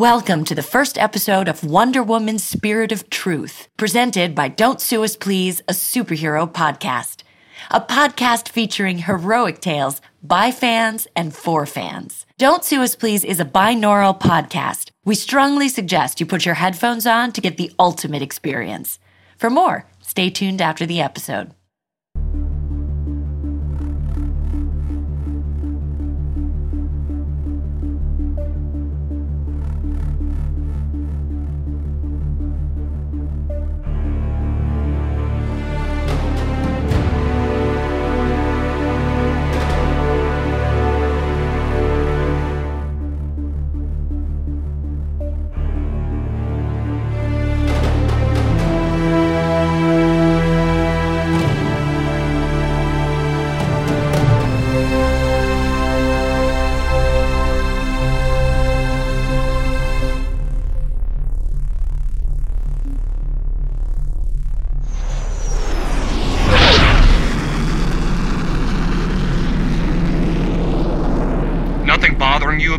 Welcome to the first episode of Wonder Woman Spirit of Truth, presented by Don't Sue Us Please, a superhero podcast. A podcast featuring heroic tales by fans and for fans. Don't Sue Us Please is a binaural podcast. We strongly suggest you put your headphones on to get the ultimate experience. For more, stay tuned after the episode.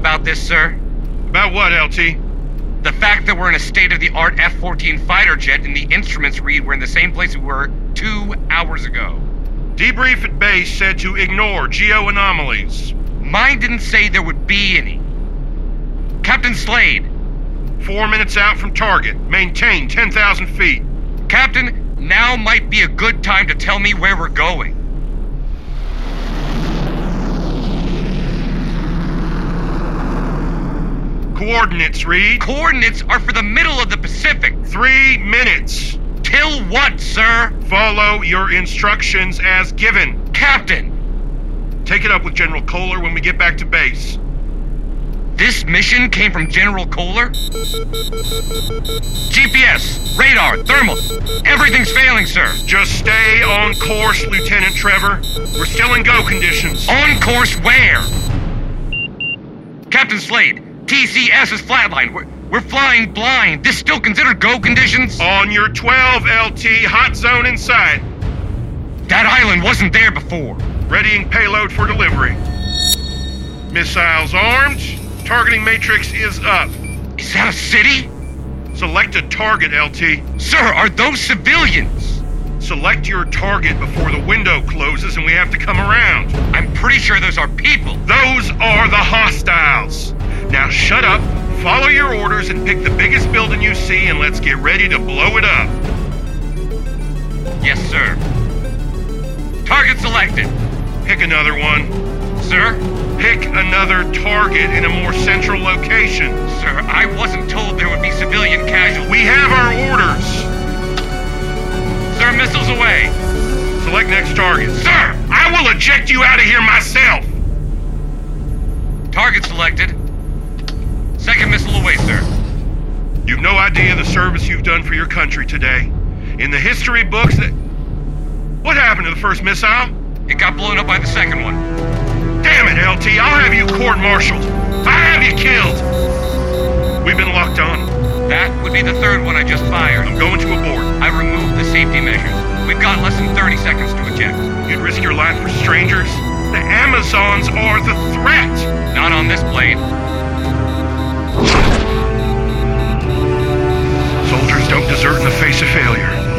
About this, sir? About what, LT? The fact that we're in a state of the art F 14 fighter jet and the instruments read we're in the same place we were two hours ago. Debrief at base said to ignore geo anomalies. Mine didn't say there would be any. Captain Slade, Four minutes out from target. Maintain 10,000 feet. Captain, now might be a good time to tell me where we're going. Coordinates Reed. Coordinates are for the middle of the Pacific. Three minutes. Till what, sir? Follow your instructions as given. Captain, Take it up with General Kohler when we get back to base. this mission came from General Kohler? GPS, radar, thermal, everything's failing, sir. Just stay on course, Lieutenant Trevor. We're still in go conditions. On course where? Captain Slade, TCS is flatline. We're, we're flying blind. This still considered go conditions? On your 12 LT, hot zone in sight. That island wasn't there before. Readying payload for delivery. Missiles armed. Targeting matrix is up. Is that a city? Select a target, LT. Sir, are those civilians? Select your target before the window closes and we have to come around. I'm pretty sure those are people. Those are the hostiles. Now shut up, follow your orders, and pick the biggest building you see, and let's get ready to blow it up. Yes, sir. Target selected. Pick another one. Sir? Pick another target in a more central location. Sir, I wasn't told there would be civilian casualties. We have our orders. Sir, missiles away. Select next target. Sir! I will eject you out of here myself. Target selected. Second missile away, sir. You've no idea the service you've done for your country today. In the history books that. What happened to the first missile? It got blown up by the second one. Damn it, LT, I'll have you court martialed. I'll have you killed. We've been locked on. That would be the third one I just fired. I'm going to abort. I removed the safety measures. We've got less than 30 seconds to eject. You'd risk your life for strangers? The Amazons are the threat. Not on this plane. Soldiers don't desert in the face of failure.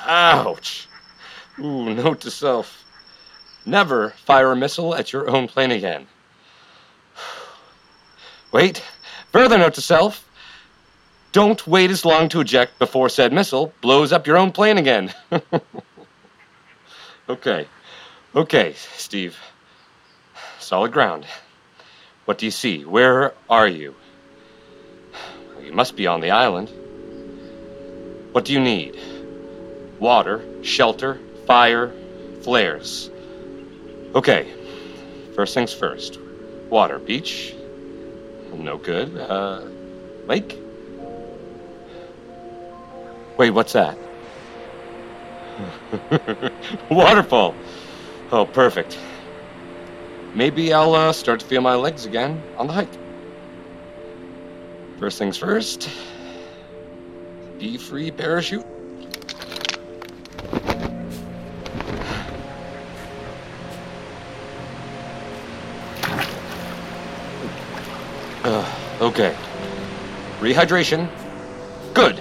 Ouch. Ooh, note to self. Never fire a missile at your own plane again. Wait. Further note to self. Don't wait as long to eject before said missile blows up your own plane again. okay. Okay, Steve. Solid ground. What do you see? Where are you? You must be on the island. What do you need? Water, shelter, fire, flares. Okay, first things first. Water, beach. No good. Uh, lake? Wait, what's that? Waterfall. Oh, perfect. Maybe I'll uh, start to feel my legs again on the hike. First things first. Be free parachute. Uh, okay. Rehydration. Good.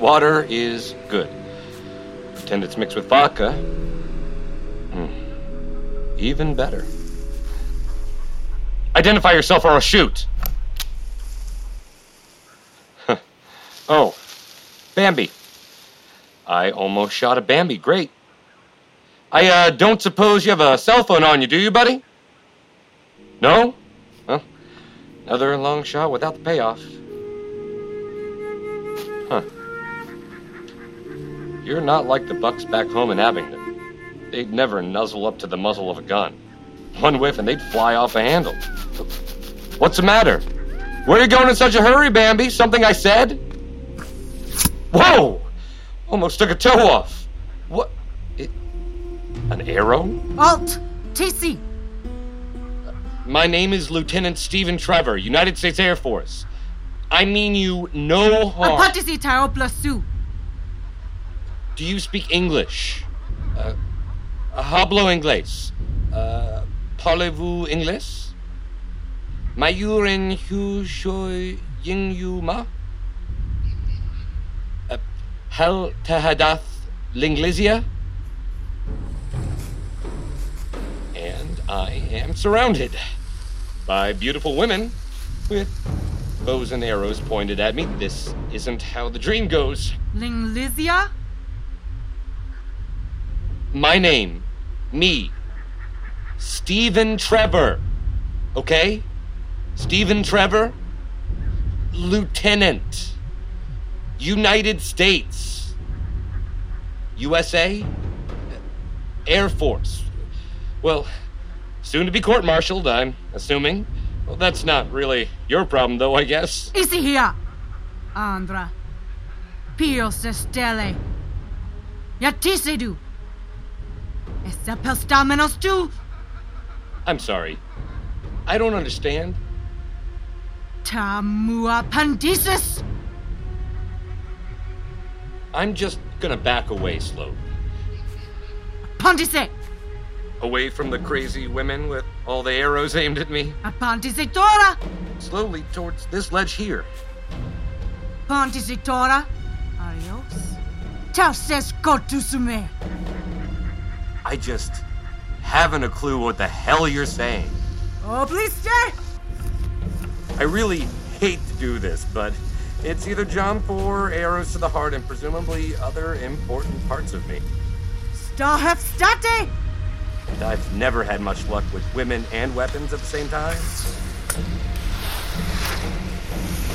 Water is good. Pretend it's mixed with vodka. Hmm. Even better. Identify yourself or I'll shoot. oh, Bambi. I almost shot a Bambi. Great. I uh, don't suppose you have a cell phone on you, do you, buddy? No? Well, another long shot without the payoff. You're not like the bucks back home in Abingdon. They'd never nuzzle up to the muzzle of a gun. One whiff and they'd fly off a handle. What's the matter? Where are you going in such a hurry, Bambi? Something I said? Whoa! Almost took a toe off. What? It, an arrow? Alt! TC! My name is Lieutenant Stephen Trevor, United States Air Force. I mean you no harm. Apatisi Taro plus. Do you speak English? Uh, hablo inglés. Uh, parlez-vous inglés? Mayuren hu shoy ying yu ma? Uh, Hel tahadath linglisia? And I am surrounded by beautiful women with bows and arrows pointed at me. This isn't how the dream goes. Linglisia? My name, me, Stephen Trevor. Okay? Stephen Trevor, Lieutenant, United States, USA, Air Force. Well, soon to be court martialed, I'm assuming. Well, that's not really your problem, though, I guess. Isi here! Andra. Pio se stelle. Essa pelstamenos tu. I'm sorry. I don't understand. Tamua pandisis. I'm just gonna back away slowly. Pondise. Away from the crazy women with all the arrows aimed at me. Apandise tora. Slowly towards this ledge here. Pondise tora. Adios. Tau ses kotusume. I just haven't a clue what the hell you're saying. Obliste. I really hate to do this, but it's either jump or arrows to the heart and presumably other important parts of me. State. And I've never had much luck with women and weapons at the same time.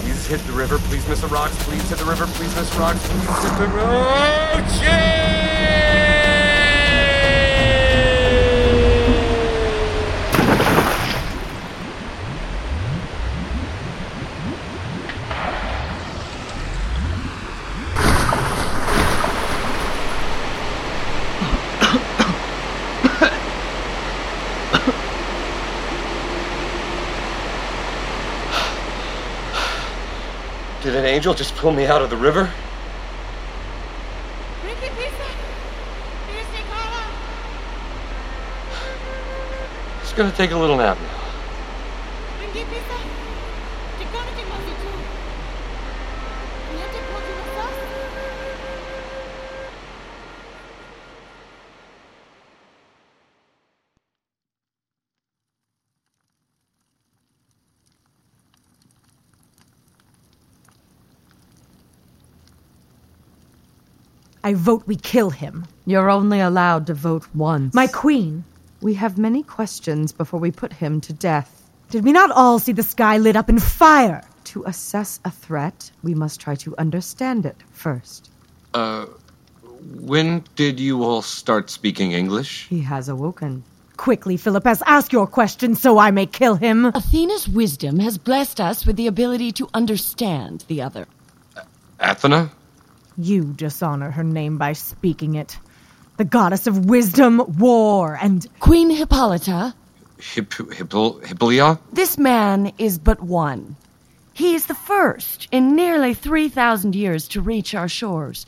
Please hit the river. Please miss the rocks. Please hit the river. Please miss the rocks. Please hit the road. Did an angel just pull me out of the river? It's gonna take a little nap now. I vote we kill him. You're only allowed to vote once. My queen, We have many questions before we put him to death. did we not all see the sky lit up in fire? To assess a threat, we must try to understand it first. Uh, when did you all start speaking English? He has awoken. Quickly, Philippus, ask your question so I may kill him. Athena's wisdom has blessed us with the ability to understand the other. Athena? You dishonor her name by speaking it. The goddess of wisdom, war, and Queen Hippolyta, Hip, Hippo, Hippolia? this man is but one. He is the first in nearly 3,000 years to reach our shores.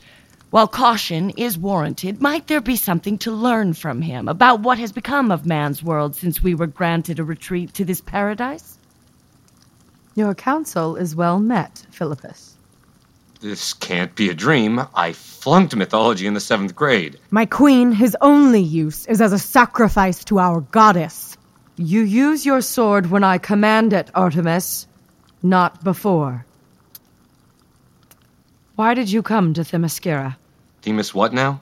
While caution is warranted, might there be something to learn from him about what has become of man's world since we were granted a retreat to this paradise? Your counsel is well met, Philippus. This can't be a dream. I flunked mythology in the seventh grade. My queen, his only use is as a sacrifice to our goddess. You use your sword when I command it, Artemis, not before. Why did you come to Themyscira? Themis, what now?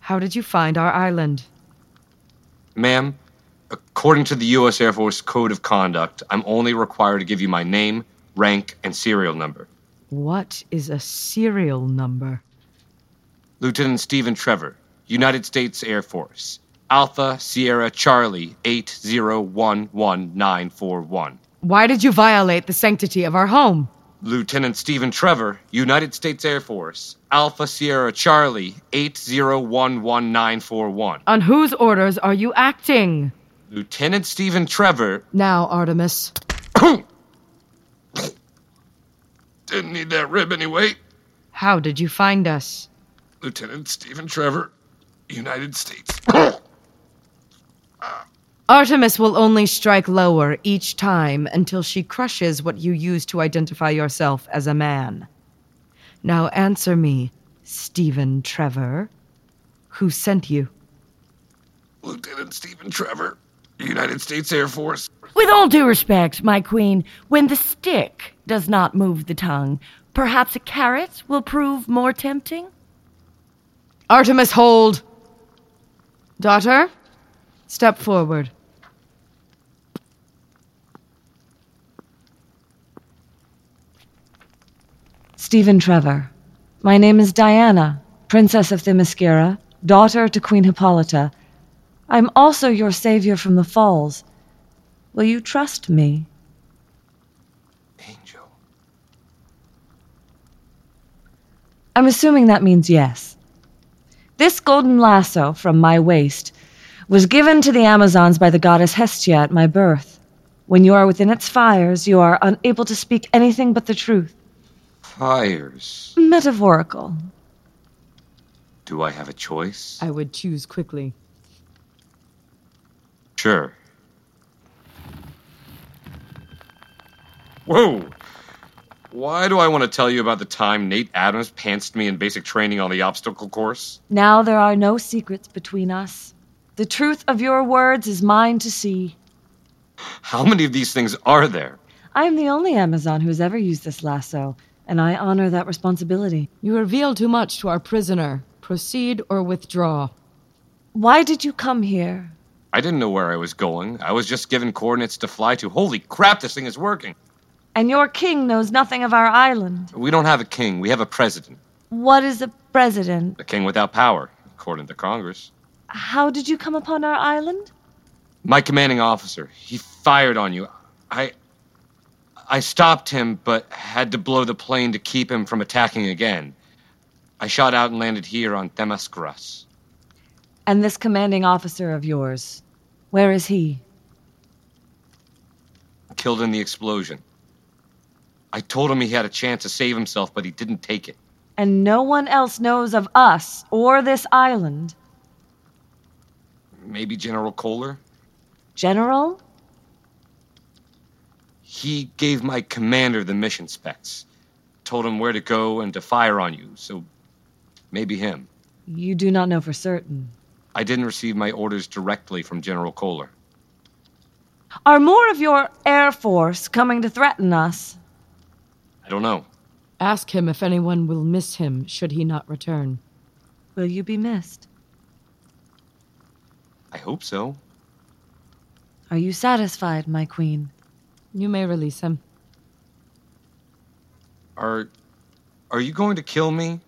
How did you find our island? Ma'am, according to the U.S. Air Force Code of Conduct, I'm only required to give you my name, rank, and serial number. What is a serial number? Lieutenant Stephen Trevor, United States Air Force. Alpha Sierra Charlie 8011941. Why did you violate the sanctity of our home? Lieutenant Stephen Trevor, United States Air Force. Alpha Sierra Charlie 8011941. On whose orders are you acting? Lieutenant Stephen Trevor. Now, Artemis. Didn't need that rib anyway. How did you find us? Lieutenant Stephen Trevor, United States. Uh, Artemis will only strike lower each time until she crushes what you use to identify yourself as a man. Now answer me, Stephen Trevor. Who sent you? Lieutenant Stephen Trevor, United States Air Force. With all due respect, my queen, when the stick does not move the tongue, perhaps a carrot will prove more tempting? Artemis, hold! Daughter, step forward. Stephen Trevor. My name is Diana, Princess of Themyscira, daughter to Queen Hippolyta. I'm also your savior from the falls. Will you trust me? Angel. I'm assuming that means yes. This golden lasso from my waist was given to the Amazons by the goddess Hestia at my birth. When you are within its fires, you are unable to speak anything but the truth. Fires. Metaphorical. Do I have a choice? I would choose quickly. Sure. Whoa! Why do I want to tell you about the time Nate Adams pantsed me in basic training on the obstacle course? Now there are no secrets between us. The truth of your words is mine to see. How many of these things are there? I am the only Amazon who has ever used this lasso, and I honor that responsibility. You reveal too much to our prisoner. Proceed or withdraw. Why did you come here? I didn't know where I was going. I was just given coordinates to fly to. Holy crap, this thing is working! And your king knows nothing of our island. We don't have a king, we have a president. What is a president? A king without power, according to Congress. How did you come upon our island? My commanding officer, he fired on you. I. I stopped him, but had to blow the plane to keep him from attacking again. I shot out and landed here on Themyscirus. And this commanding officer of yours, where is he? Killed in the explosion. I told him he had a chance to save himself, but he didn't take it. And no one else knows of us or this island. Maybe General Kohler? General? He gave my commander the mission specs. Told him where to go and to fire on you, so maybe him. You do not know for certain. I didn't receive my orders directly from General Kohler. Are more of your Air Force coming to threaten us? I don't know. Ask him if anyone will miss him should he not return. Will you be missed? I hope so. Are you satisfied, my queen? You may release him. Are are you going to kill me?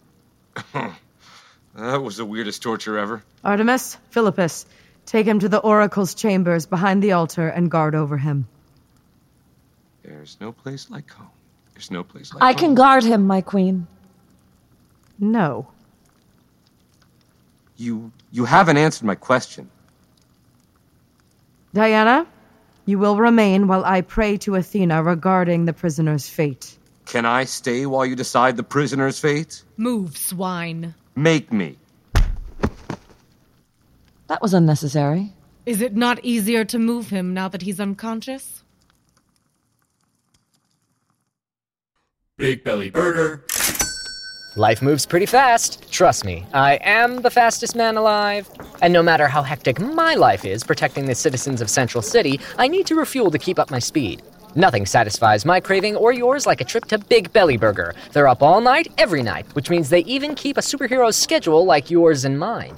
that was the weirdest torture ever. Artemis, Philippus, take him to the oracle's chambers behind the altar and guard over him. There's no place like home. There's no place like home. I home. can guard him, my queen. No. You you haven't answered my question. Diana, you will remain while I pray to Athena regarding the prisoner's fate. Can I stay while you decide the prisoner's fate? Move, swine. Make me. That was unnecessary. Is it not easier to move him now that he's unconscious? Big Belly Burger. Life moves pretty fast. Trust me, I am the fastest man alive. And no matter how hectic my life is protecting the citizens of Central City, I need to refuel to keep up my speed. Nothing satisfies my craving or yours like a trip to Big Belly Burger. They're up all night, every night, which means they even keep a superhero's schedule like yours and mine.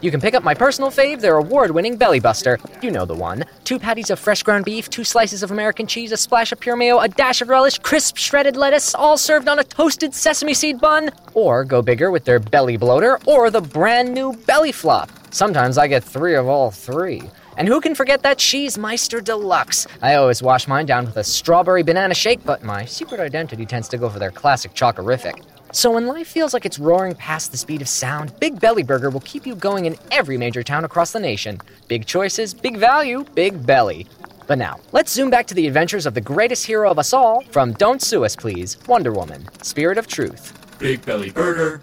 You can pick up my personal fave, their award winning Belly Buster. You know the one. Two patties of fresh ground beef, two slices of American cheese, a splash of pure mayo, a dash of relish, crisp shredded lettuce, all served on a toasted sesame seed bun. Or go bigger with their Belly Bloater or the brand new Belly Flop. Sometimes I get three of all three. And who can forget that Cheese Meister Deluxe? I always wash mine down with a strawberry banana shake, but my secret identity tends to go for their classic chocorific. So when life feels like it's roaring past the speed of sound, Big Belly Burger will keep you going in every major town across the nation. Big choices, big value, big belly. But now, let's zoom back to the adventures of the greatest hero of us all from Don't Sue Us Please, Wonder Woman, Spirit of Truth. Big Belly Burger.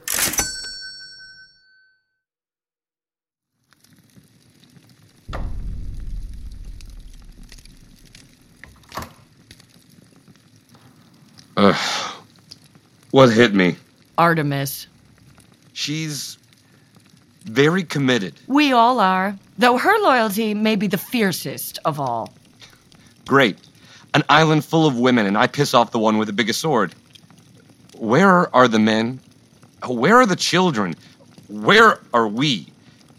What hit me? Artemis. She's very committed. We all are, though her loyalty may be the fiercest of all. Great. An island full of women, and I piss off the one with the biggest sword. Where are the men? Where are the children? Where are we?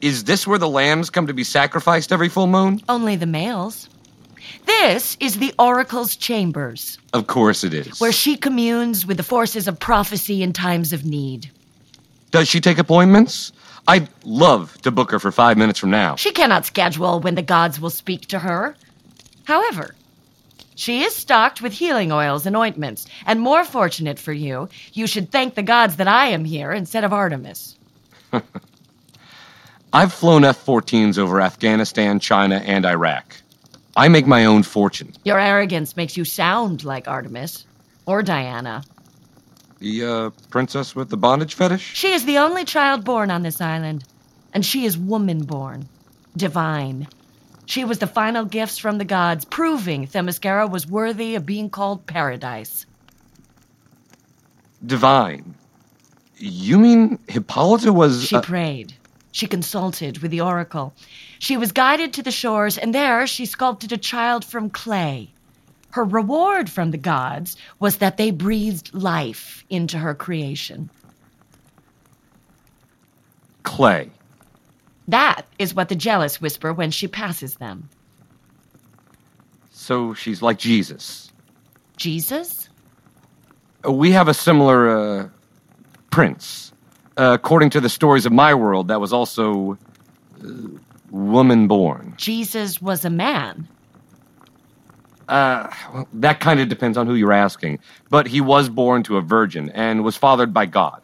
Is this where the lambs come to be sacrificed every full moon? Only the males. This is the Oracle's chambers, Of course it is. where she communes with the forces of prophecy in times of need. Does she take appointments? I'd love to book her for five minutes from now. She cannot schedule when the gods will speak to her. However, she is stocked with healing oils and ointments, and more fortunate for you, you should thank the gods that I am here instead of Artemis. I've flown F 14s over Afghanistan, China, and Iraq. I make my own fortune. Your arrogance makes you sound like Artemis or Diana. The, uh, princess with the bondage fetish? She is the only child born on this island, and she is woman born, divine. She was the final gifts from the gods, proving Themyscira was worthy of being called paradise. Divine. You mean Hippolyta was. She uh, prayed. She consulted with the oracle. She was guided to the shores, and there she sculpted a child from clay. Her reward from the gods was that they breathed life into her creation. Clay. That is what the jealous whisper when she passes them. So she's like Jesus. Jesus? We have a similar, uh, prince. Uh, according to the stories of my world, that was also. Uh, woman born. Jesus was a man. Uh, well, that kind of depends on who you're asking. But he was born to a virgin and was fathered by God.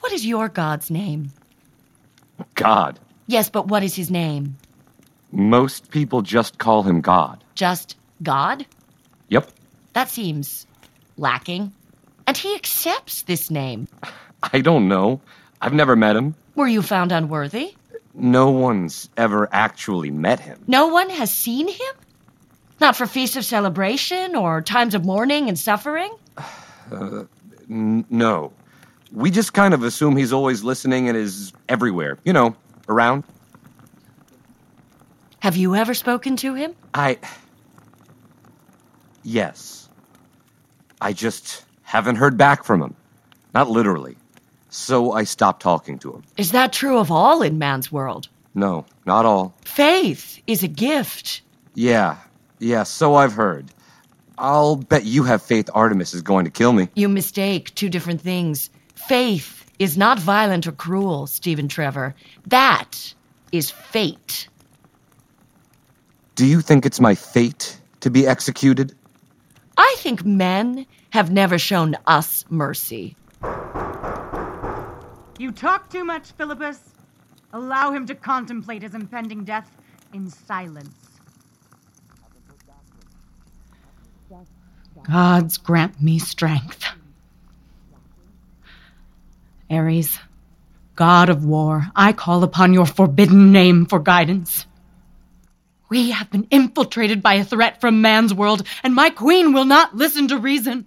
What is your God's name? God. Yes, but what is his name? Most people just call him God. Just God? Yep. That seems lacking. And he accepts this name. I don't know. I've never met him. Were you found unworthy? No one's ever actually met him. No one has seen him? Not for feasts of celebration or times of mourning and suffering? Uh, n- no. We just kind of assume he's always listening and is everywhere. You know, around. Have you ever spoken to him? I. Yes. I just haven't heard back from him. Not literally. So I stopped talking to him. Is that true of all in man's world? No, not all. Faith is a gift. Yeah, yeah, so I've heard. I'll bet you have faith Artemis is going to kill me. You mistake two different things. Faith is not violent or cruel, Stephen Trevor. That is fate. Do you think it's my fate to be executed? I think men have never shown us mercy. You talk too much, Philippus. Allow him to contemplate his impending death in silence. Gods grant me strength. Ares, god of war, I call upon your forbidden name for guidance. We have been infiltrated by a threat from man's world, and my queen will not listen to reason.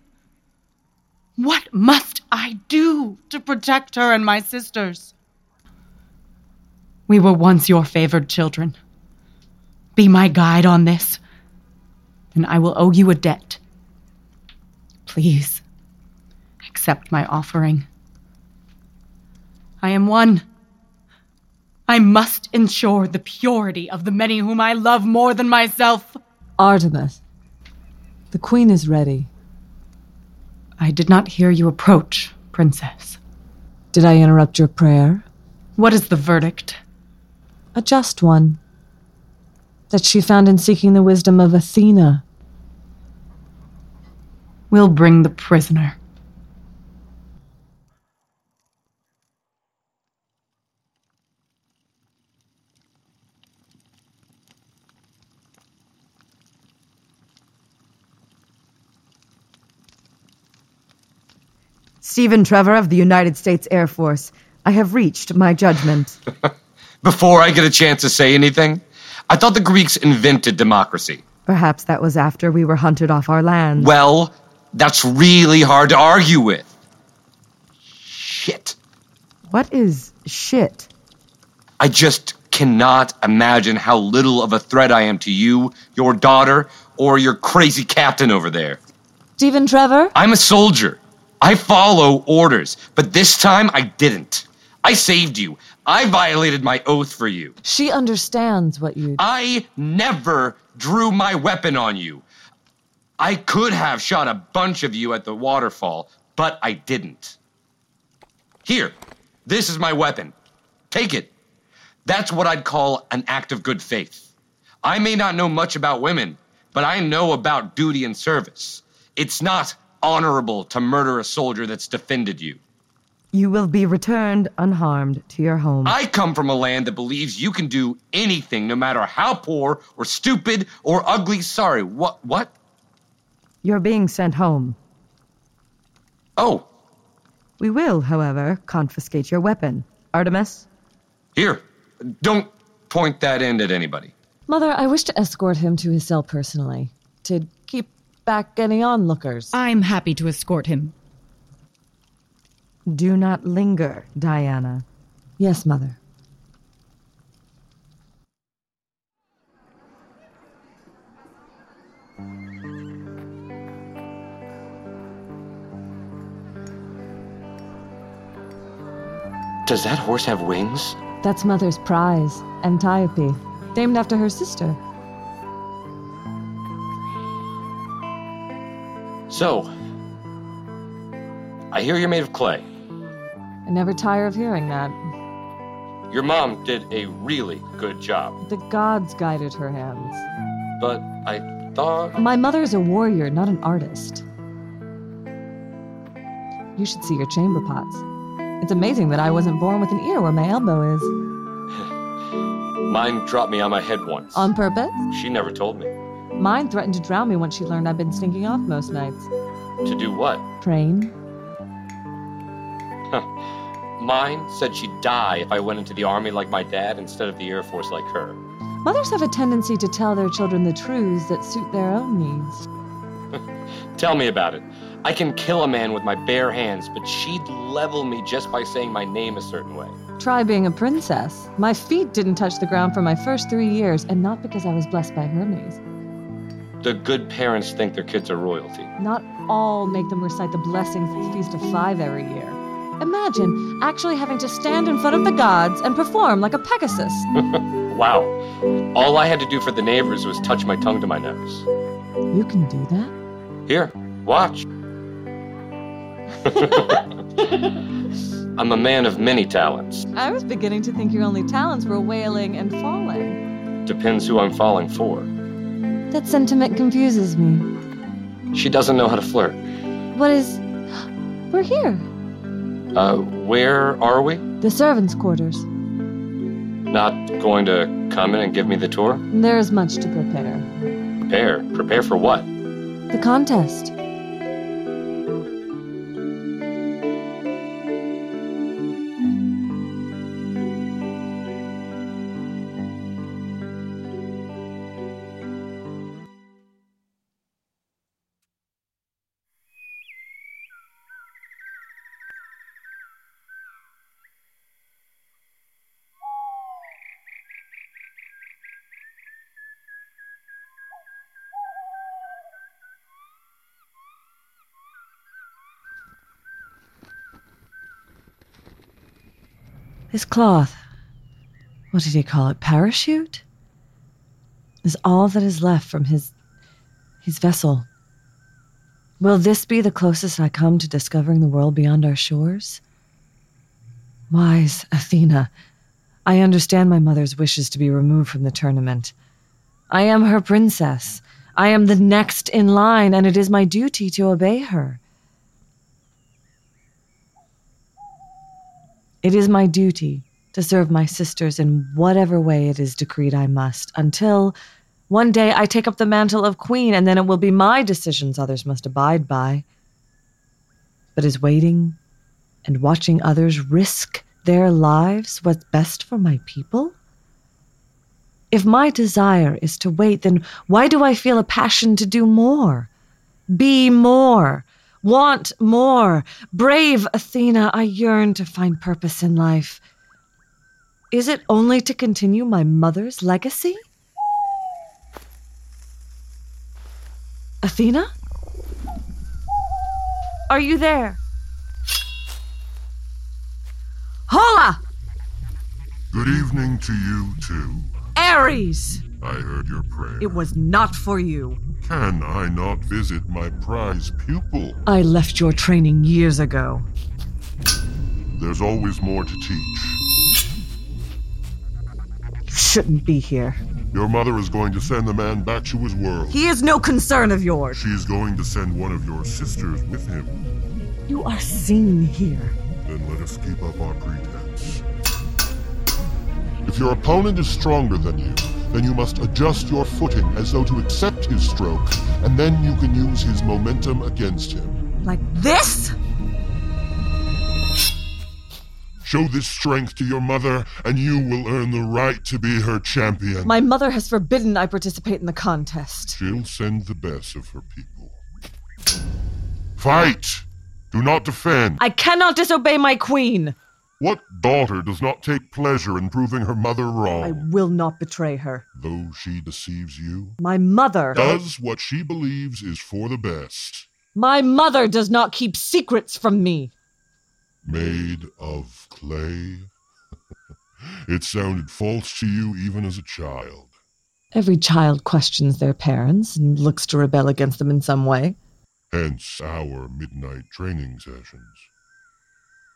What must I do to protect her and my sisters? We were once your favored children. Be my guide on this, and I will owe you a debt. Please, accept my offering. I am one. I must ensure the purity of the many whom I love more than myself. Artemis, the queen is ready. I did not hear you approach, Princess. Did I interrupt your prayer? What is the verdict? A just one. That she found in seeking the wisdom of Athena. We'll bring the prisoner. Stephen Trevor of the United States Air Force. I have reached my judgment. Before I get a chance to say anything, I thought the Greeks invented democracy. Perhaps that was after we were hunted off our land. Well, that's really hard to argue with. Shit. What is shit? I just cannot imagine how little of a threat I am to you, your daughter, or your crazy captain over there. Stephen Trevor? I'm a soldier. I follow orders, but this time I didn't. I saved you. I violated my oath for you. She understands what you. I never drew my weapon on you. I could have shot a bunch of you at the waterfall, but I didn't. Here, this is my weapon. Take it. That's what I'd call an act of good faith. I may not know much about women, but I know about duty and service. It's not honorable to murder a soldier that's defended you. You will be returned unharmed to your home. I come from a land that believes you can do anything, no matter how poor or stupid or ugly. Sorry, what? What? You're being sent home. Oh. We will, however, confiscate your weapon. Artemis? Here. Don't point that end at anybody. Mother, I wish to escort him to his cell personally. To keep back any onlookers. I'm happy to escort him. Do not linger, Diana. Yes, Mother. Does that horse have wings? That's Mother's prize, Antiope, named after her sister. So, I hear you're made of clay. I never tire of hearing that. Your mom did a really good job, The gods guided her hands. but I thought. My mother's a warrior, not an artist. You should see your chamber pots. It's amazing that I wasn't born with an ear where my elbow is. Mine dropped me on my head once. On purpose? She never told me. Mine threatened to drown me once she learned I've been sneaking off most nights. To do what? Train? Mine said she'd die if I went into the army like my dad instead of the Air Force like her. Mothers have a tendency to tell their children the truths that suit their own needs. Tell me about it. I can kill a man with my bare hands, but she'd level me just by saying my name a certain way. Try being a princess. My feet didn't touch the ground for my first three years, and not because I was blessed by Hermes. The good parents think their kids are royalty. Not all make them recite the blessings at the Feast of Five every year. Imagine actually having to stand in front of the gods and perform like a Pegasus. wow. All I had to do for the neighbors was touch my tongue to my nose. You can do that? Here, watch. I'm a man of many talents. I was beginning to think your only talents were wailing and falling. Depends who I'm falling for. That sentiment confuses me. She doesn't know how to flirt. What is. We're here. Uh, where are we? The servants' quarters. Not going to come in and give me the tour? There is much to prepare. Prepare? Prepare for what? The contest. This cloth, what did he call it? Parachute? Is all that is left from his his vessel. Will this be the closest I come to discovering the world beyond our shores? Wise Athena, I understand my mother's wishes to be removed from the tournament. I am her princess. I am the next in line, and it is my duty to obey her. It is my duty to serve my sisters in whatever way it is decreed I must, until one day I take up the mantle of queen, and then it will be my decisions others must abide by. But is waiting and watching others risk their lives what's best for my people? If my desire is to wait, then why do I feel a passion to do more? Be more, want more. Brave Athena, I yearn to find purpose in life. Is it only to continue my mother's legacy? Athena? Are you there? Hola! Good evening to you, too. Ares! I heard your prayer. It was not for you. Can I not visit my prize pupil? I left your training years ago. There's always more to teach. You shouldn't be here. Your mother is going to send the man back to his world. He is no concern of yours. She's going to send one of your sisters with him. You are seen here. Then let us keep up our pretense. If your opponent is stronger than you, then you must adjust your footing as though to accept his stroke, and then you can use his momentum against him. Like this? Show this strength to your mother, and you will earn the right to be her champion. My mother has forbidden I participate in the contest. She'll send the best of her people. Fight! Do not defend. I cannot disobey my queen. What daughter does not take pleasure in proving her mother wrong? I will not betray her. Though she deceives you? My mother does what she believes is for the best. My mother does not keep secrets from me. Made of clay? it sounded false to you even as a child. Every child questions their parents and looks to rebel against them in some way. Hence our midnight training sessions.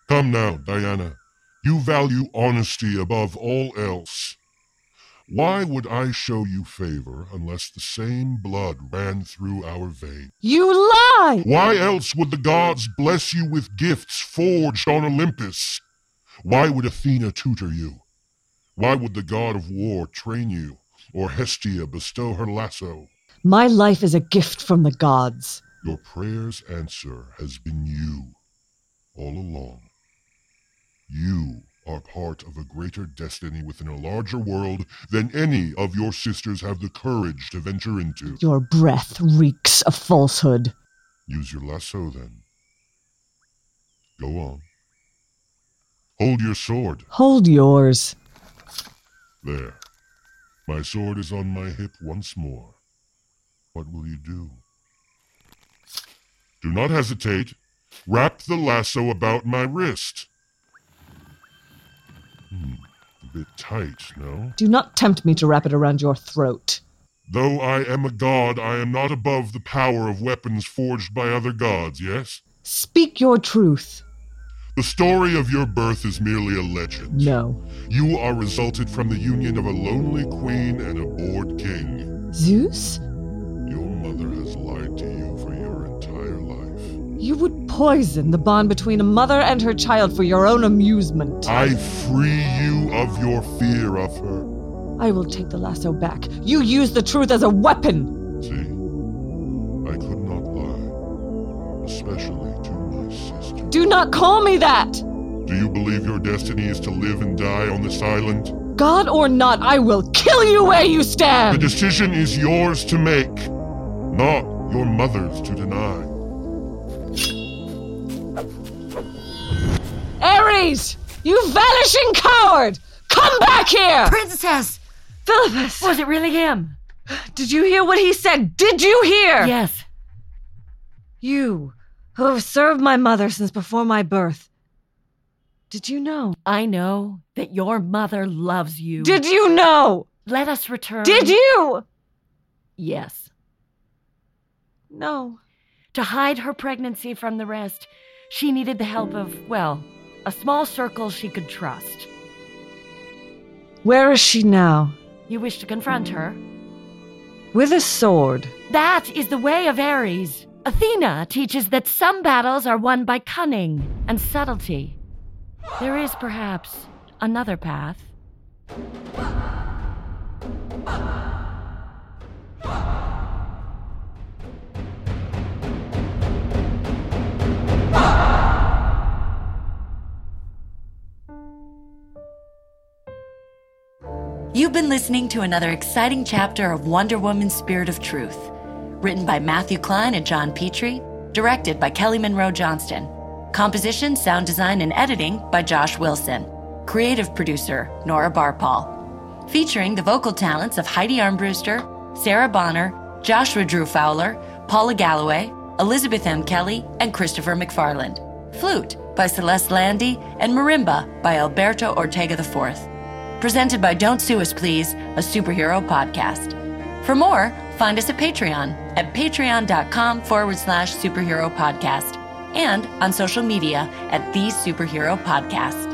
Come now, Diana. You value honesty above all else. Why would I show you favor unless the same blood ran through our veins? You lie! Why else would the gods bless you with gifts forged on Olympus? Why would Athena tutor you? Why would the god of war train you, or Hestia bestow her lasso? My life is a gift from the gods. Your prayer's answer has been you, all along. You are part of a greater destiny within a larger world than any of your sisters have the courage to venture into. Your breath reeks of falsehood. Use your lasso then. Go on. Hold your sword. Hold yours. There. My sword is on my hip once more. What will you do? Do not hesitate. Wrap the lasso about my wrist. Hmm, a bit tight, no? Do not tempt me to wrap it around your throat. Though I am a god, I am not above the power of weapons forged by other gods, yes? Speak your truth. The story of your birth is merely a legend. No. You are resulted from the union of a lonely queen and a bored king. Zeus? Your mother You would poison the bond between a mother and her child for your own amusement. I free you of your fear of her. I will take the lasso back. You use the truth as a weapon. See, I could not lie, especially to my sister. Do not call me that! Do you believe your destiny is to live and die on this island? God or not, I will kill you where you stand! The decision is yours to make, not your mother's to deny. Ares! You vanishing coward! Come back here! Princess! Philippus! Was it really him? Did you hear what he said? Did you hear? Yes. You, who have served my mother since before my birth. Did you know? I know that your mother loves you. Did you know? Let us return. Did you? Yes. No. To hide her pregnancy from the rest, she needed the help of, well, a small circle she could trust. Where is she now? You wish to confront her? With a sword. That is the way of Ares. Athena teaches that some battles are won by cunning and subtlety. There is perhaps another path. You've been listening to another exciting chapter of Wonder Woman's Spirit of Truth, written by Matthew Klein and John Petrie, directed by Kelly Monroe Johnston. Composition, sound design, and editing by Josh Wilson. Creative producer Nora Barpaul. Featuring the vocal talents of Heidi Armbruster, Sarah Bonner, Joshua Drew Fowler, Paula Galloway, Elizabeth M. Kelly, and Christopher McFarland. Flute by Celeste Landy, and Marimba by Alberto Ortega IV. Presented by Don't Sue Us Please, a superhero podcast. For more, find us at Patreon at patreon.com forward slash superhero podcast and on social media at These Superhero Podcasts.